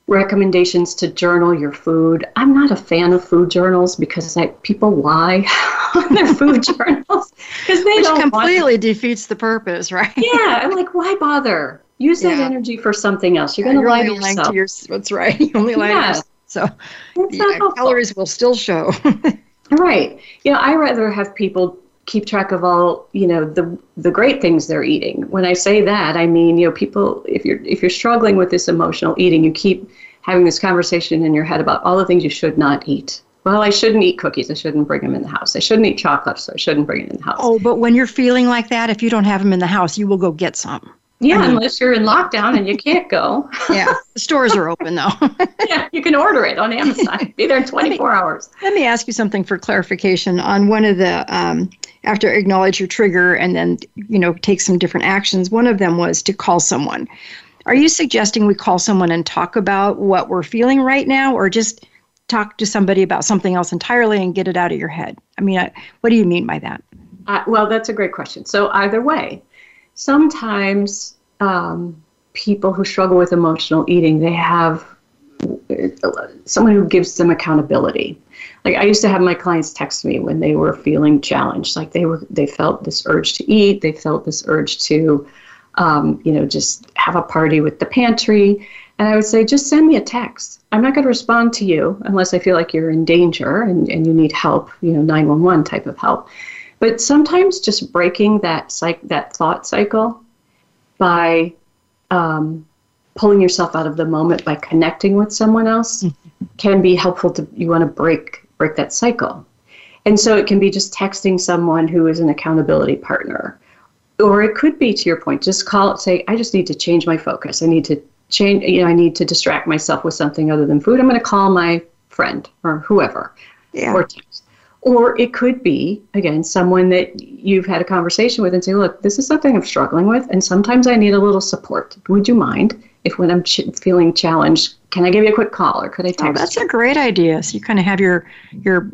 recommendations to journal your food. I'm not a fan of food journals because I, people lie on their food journals because they Which don't completely defeats the purpose, right? Yeah, I'm like, why bother? Use that energy for something else. You're yeah, going to lie to yourself. To your, that's right. You only lie yeah. to yourself. So yeah, calories will still show. Right. You know, I rather have people keep track of all you know the the great things they're eating. When i say that i mean you know people if you're if you're struggling with this emotional eating you keep having this conversation in your head about all the things you should not eat. Well i shouldn't eat cookies. I shouldn't bring them in the house. I shouldn't eat chocolate so i shouldn't bring it in the house. Oh but when you're feeling like that if you don't have them in the house you will go get some Yeah, I mean, unless you're in lockdown and you can't go. yeah, the stores are open though. yeah, you can order it on Amazon. Be there in 24 let me, hours. Let me ask you something for clarification on one of the um, after acknowledge your trigger and then you know take some different actions. One of them was to call someone. Are you suggesting we call someone and talk about what we're feeling right now, or just talk to somebody about something else entirely and get it out of your head? I mean, I, what do you mean by that? Uh, well, that's a great question. So either way, sometimes um, people who struggle with emotional eating, they have someone who gives them accountability. Like I used to have my clients text me when they were feeling challenged, like they were they felt this urge to eat, they felt this urge to, um, you know, just have a party with the pantry. And I would say, just send me a text. I'm not going to respond to you unless I feel like you're in danger and, and you need help, you know, 911 type of help. But sometimes just breaking that psych that thought cycle by um, pulling yourself out of the moment by connecting with someone else mm-hmm. can be helpful to you want to break break that cycle. And so it can be just texting someone who is an accountability partner. Or it could be to your point, just call it, say, I just need to change my focus. I need to change, you know, I need to distract myself with something other than food. I'm going to call my friend or whoever yeah. or text. Or it could be, again, someone that you've had a conversation with and say, look, this is something I'm struggling with, and sometimes I need a little support. Would you mind if when I'm ch- feeling challenged, can I give you a quick call or could I oh, text? Oh, that's you? a great idea. So you kind of have your your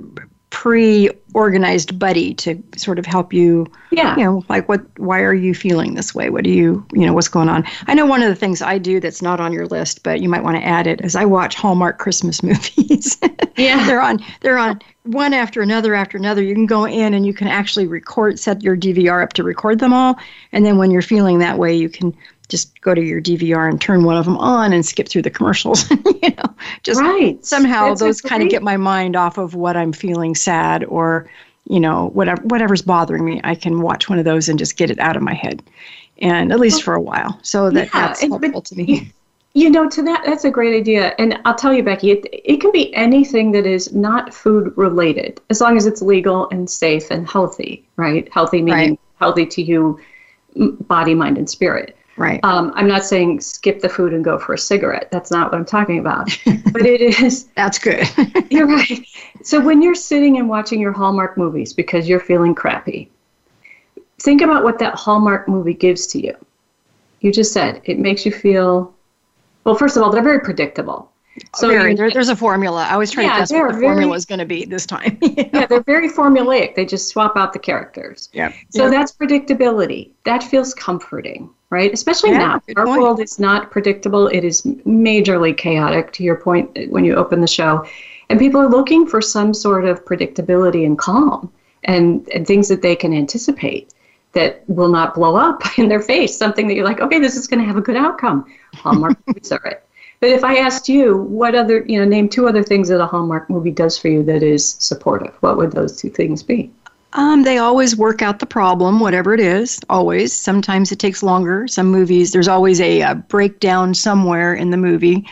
pre-organized buddy to sort of help you yeah. you know like what why are you feeling this way? What do you you know what's going on? I know one of the things i do that's not on your list but you might want to add it is i watch hallmark christmas movies. Yeah. They're on they're on one after another after another. You can go in and you can actually record set your dvr up to record them all. And then when you're feeling that way you can just go to your DVR and turn one of them on and skip through the commercials. you know, just right. somehow That's those kind of get my mind off of what I'm feeling sad or, you know, whatever whatever's bothering me. I can watch one of those and just get it out of my head, and at least well, for a while. So that, yeah, that's helpful but, to me. You know, to that, that's a great idea. And I'll tell you, Becky, it, it can be anything that is not food related, as long as it's legal and safe and healthy, right? Healthy meaning right. healthy to you, body, mind, and spirit. Right. Um, I'm not saying skip the food and go for a cigarette. That's not what I'm talking about. but it is. That's good. you're right. So when you're sitting and watching your Hallmark movies because you're feeling crappy, think about what that Hallmark movie gives to you. You just said it makes you feel. Well, first of all, they're very predictable. So very, there, there's a formula. I was trying yeah, to guess what the very, formula is going to be this time. know? Yeah, they're very formulaic. They just swap out the characters. Yeah. So yeah. that's predictability. That feels comforting right? Especially yeah, now. Our point. world is not predictable. It is majorly chaotic, to your point when you open the show. And people are looking for some sort of predictability and calm and, and things that they can anticipate that will not blow up in their face, something that you're like, okay, this is going to have a good outcome. Hallmark movies are it. But if I asked you, what other, you know, name two other things that a Hallmark movie does for you that is supportive, what would those two things be? Um, they always work out the problem, whatever it is, always. Sometimes it takes longer. Some movies, there's always a, a breakdown somewhere in the movie.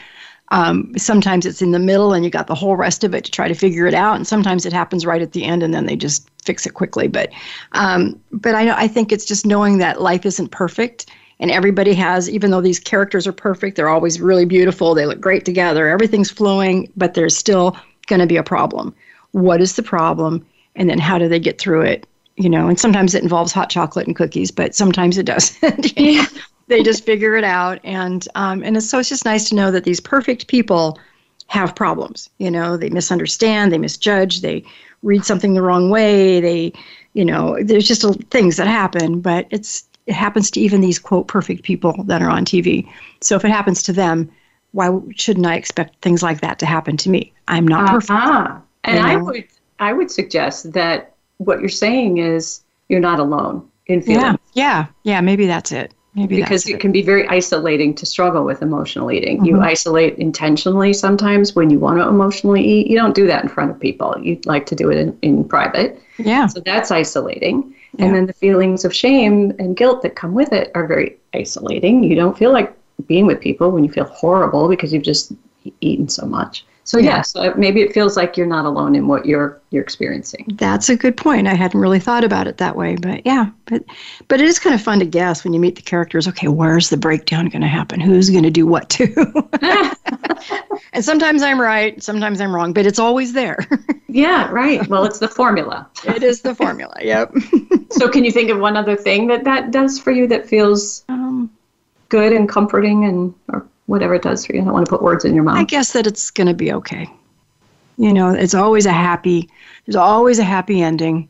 Um, sometimes it's in the middle and you got the whole rest of it to try to figure it out. And sometimes it happens right at the end and then they just fix it quickly. But, um, but I, I think it's just knowing that life isn't perfect and everybody has, even though these characters are perfect, they're always really beautiful. They look great together. Everything's flowing, but there's still going to be a problem. What is the problem? And then how do they get through it you know? And sometimes it involves hot chocolate and cookies but sometimes it doesn't. Yeah. they just figure it out. And um, and it's, so it's just nice to know that these perfect people have problems you know? They misunderstand they misjudge they read something the wrong way they you know there's just a, things that happen but it's it happens to even these quote perfect people that are on tv so if it happens to them why shouldn't i expect things like that to happen to me? I'm not perfect uh-huh. and you know? i would I would suggest that what you're saying is you're not alone in feeling. Yeah, yeah, yeah. Maybe that's it. Maybe because it, it, can be very isolating to struggle with emotional eating. Mm-hmm. You isolate intentionally sometimes when you want to emotionally eat. You don't do that in front of people. You like to do it in, in private. Yeah. So that's isolating. Yeah. And then the feelings of shame and guilt that come with it are very isolating. You don't feel like being with people when you feel horrible because you've just eaten so much. So yeah. yes, so maybe it feels like you're not alone in what you're you're experiencing. That's a good point. I hadn't really thought about it that way, but yeah, but but it is kind of fun to guess when you meet the characters. Okay, where's the breakdown going to happen? Who's going to do what to? and sometimes I'm right, sometimes I'm wrong, but it's always there. yeah, right. Well, it's the formula. it is the formula. Yep. so, can you think of one other thing that that does for you that feels um, good and comforting and or whatever it does for you. I don't want to put words in your mouth. I guess that it's going to be okay. You know, it's always a happy. There's always a happy ending,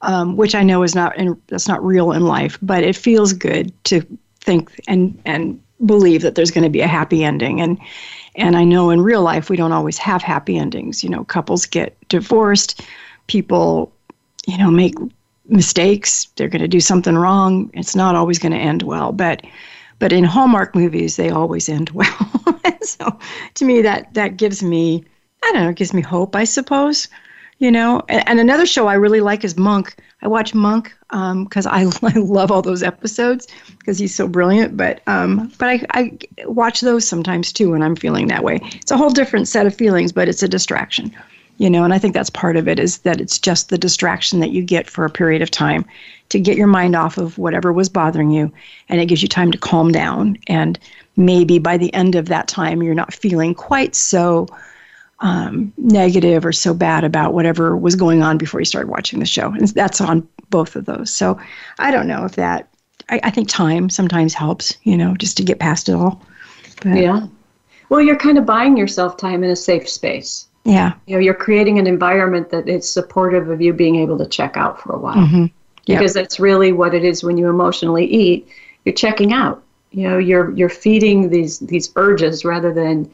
um, which I know is not in, that's not real in life, but it feels good to think and and believe that there's going to be a happy ending. And and I know in real life we don't always have happy endings. You know, couples get divorced, people, you know, make mistakes. They're going to do something wrong. It's not always going to end well, but but in Hallmark movies, they always end well. so to me, that that gives me, I don't know, it gives me hope, I suppose. You know, and, and another show I really like is Monk. I watch Monk because um, I, I love all those episodes because he's so brilliant. But um, but I, I watch those sometimes too when I'm feeling that way. It's a whole different set of feelings, but it's a distraction you know and i think that's part of it is that it's just the distraction that you get for a period of time to get your mind off of whatever was bothering you and it gives you time to calm down. And maybe by the end of that time you're not feeling quite so um, negative or so bad about whatever was going on before you started watching the show. And that's on both of those. So i don't know if that i, I think time sometimes helps you know just to get past it all. But, yeah. Well you're kind of buying yourself time in a safe space. Yeah. You know you're creating an environment that is supportive of you being able to check out for a while. Mm-hmm yep. because that's really what it is when you emotionally eat. You're checking out. You know, you're you're feeding these these urges rather than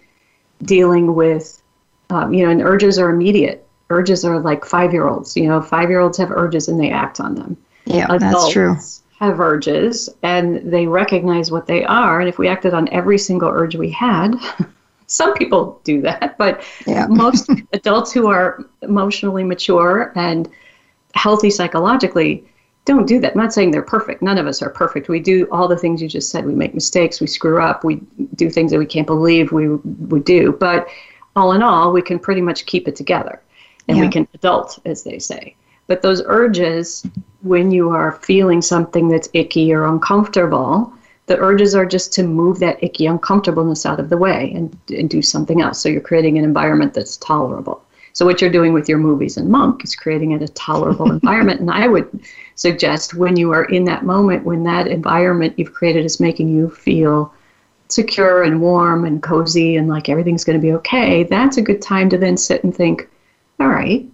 dealing with. Um, you know, and urges are immediate. Urges are like five year olds. You know, five year olds have urges and they act on them. Yeah, Adults that's true. Have urges and they recognize what they are. And if we acted on every single urge we had, some people do that, but yeah. most adults who are emotionally mature and healthy psychologically don't do that. I'm not saying they're perfect. None of us are perfect. We do all the things you just said. We make mistakes. We screw up. We do things that we can't believe we would do. But all in all, we can pretty much keep it together, and yeah. we can adult, as they say. But those urges, when you are feeling something that's icky or uncomfortable, the urges are just to move that icky uncomfortableness out of the way and, and do something else. So you're creating an environment that's tolerable. So what you're doing with your movies and Monk is creating a tolerable environment. And I would suggest when you are in that moment, when that environment you've created is making you feel secure and warm and cozy and like everything's going to be okay, that's a good time to then sit and think, all right,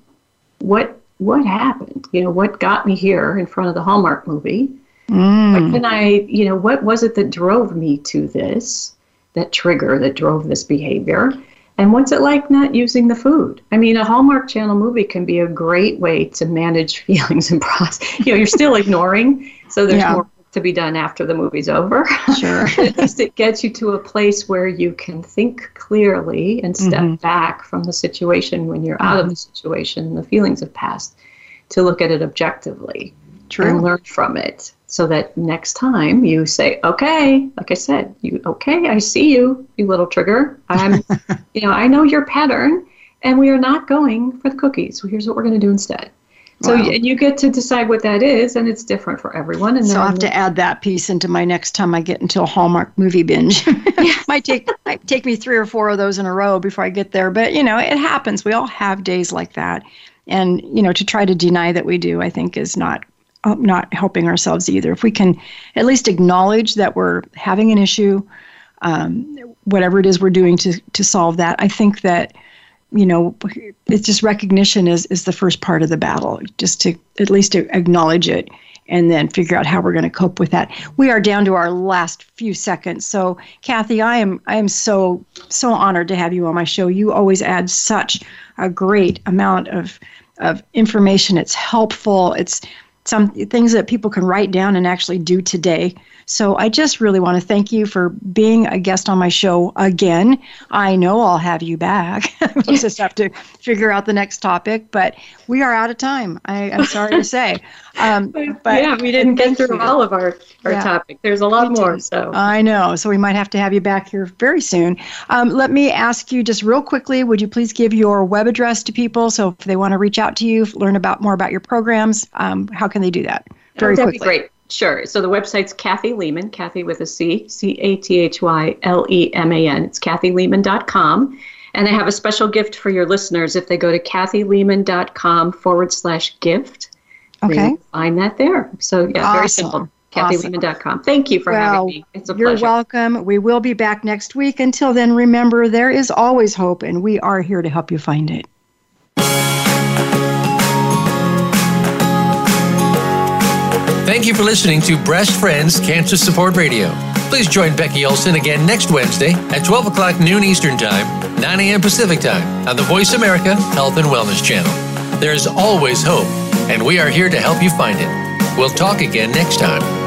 what what happened? You know, what got me here in front of the Hallmark movie? Mm. What can I, you know, what was it that drove me to this? That trigger that drove this behavior? And what's it like not using the food? I mean, a Hallmark Channel movie can be a great way to manage feelings and process. You know, you're still ignoring, so there's yeah. more to be done after the movie's over. Sure. At least it gets you to a place where you can think clearly and step mm-hmm. back from the situation when you're out mm-hmm. of the situation and the feelings have passed to look at it objectively True. and learn from it so that next time you say, okay, like I said, you, okay, I see you, you little trigger. I'm, you know, I know your pattern and we are not going for the cookies. Well, here's what we're going to do instead. So wow. you get to decide what that is, and it's different for everyone. And so I have to add that piece into my next time I get into a Hallmark movie binge. might take might take me three or four of those in a row before I get there, but you know it happens. We all have days like that, and you know to try to deny that we do, I think, is not not helping ourselves either. If we can at least acknowledge that we're having an issue, um, whatever it is we're doing to to solve that, I think that you know it's just recognition is is the first part of the battle. Just to at least to acknowledge it and then figure out how we're going to cope with that. We are down to our last few seconds. So, Cathy, I am I am so so honored to have you on my show. You always add such a great amount of of information. It's helpful. It's some things that people can write down and actually do today. So I just really want to thank you for being a guest on my show again. I know I'll have you back. we just have to figure out the next topic, but we are out of time. I, am sorry to say. Um, but yeah, we didn't get through you. all of our, our yeah. topic. There's a lot more. So I know. So we might have to have you back here very soon. Um, let me ask you just real quickly, would you please give your web address to people so if they want to reach out to you, learn about more about your programs, um, how can they do that? Very oh, quickly. great. Sure. So the website's Cathy Leman, Cathy with a C, C A T H Y L E M A N. It's cathyleman.com. And I have a special gift for your listeners if they go to cathyleman.com forward slash gift. Okay. Find that there. So, yeah, awesome. very simple. CathyLeman.com. Thank you for well, having me. It's a you're pleasure. You're welcome. We will be back next week. Until then, remember there is always hope, and we are here to help you find it. Thank you for listening to Breast Friends Cancer Support Radio. Please join Becky Olson again next Wednesday at 12 o'clock noon Eastern Time, 9 a.m. Pacific Time on the Voice America Health and Wellness Channel. There's always hope, and we are here to help you find it. We'll talk again next time.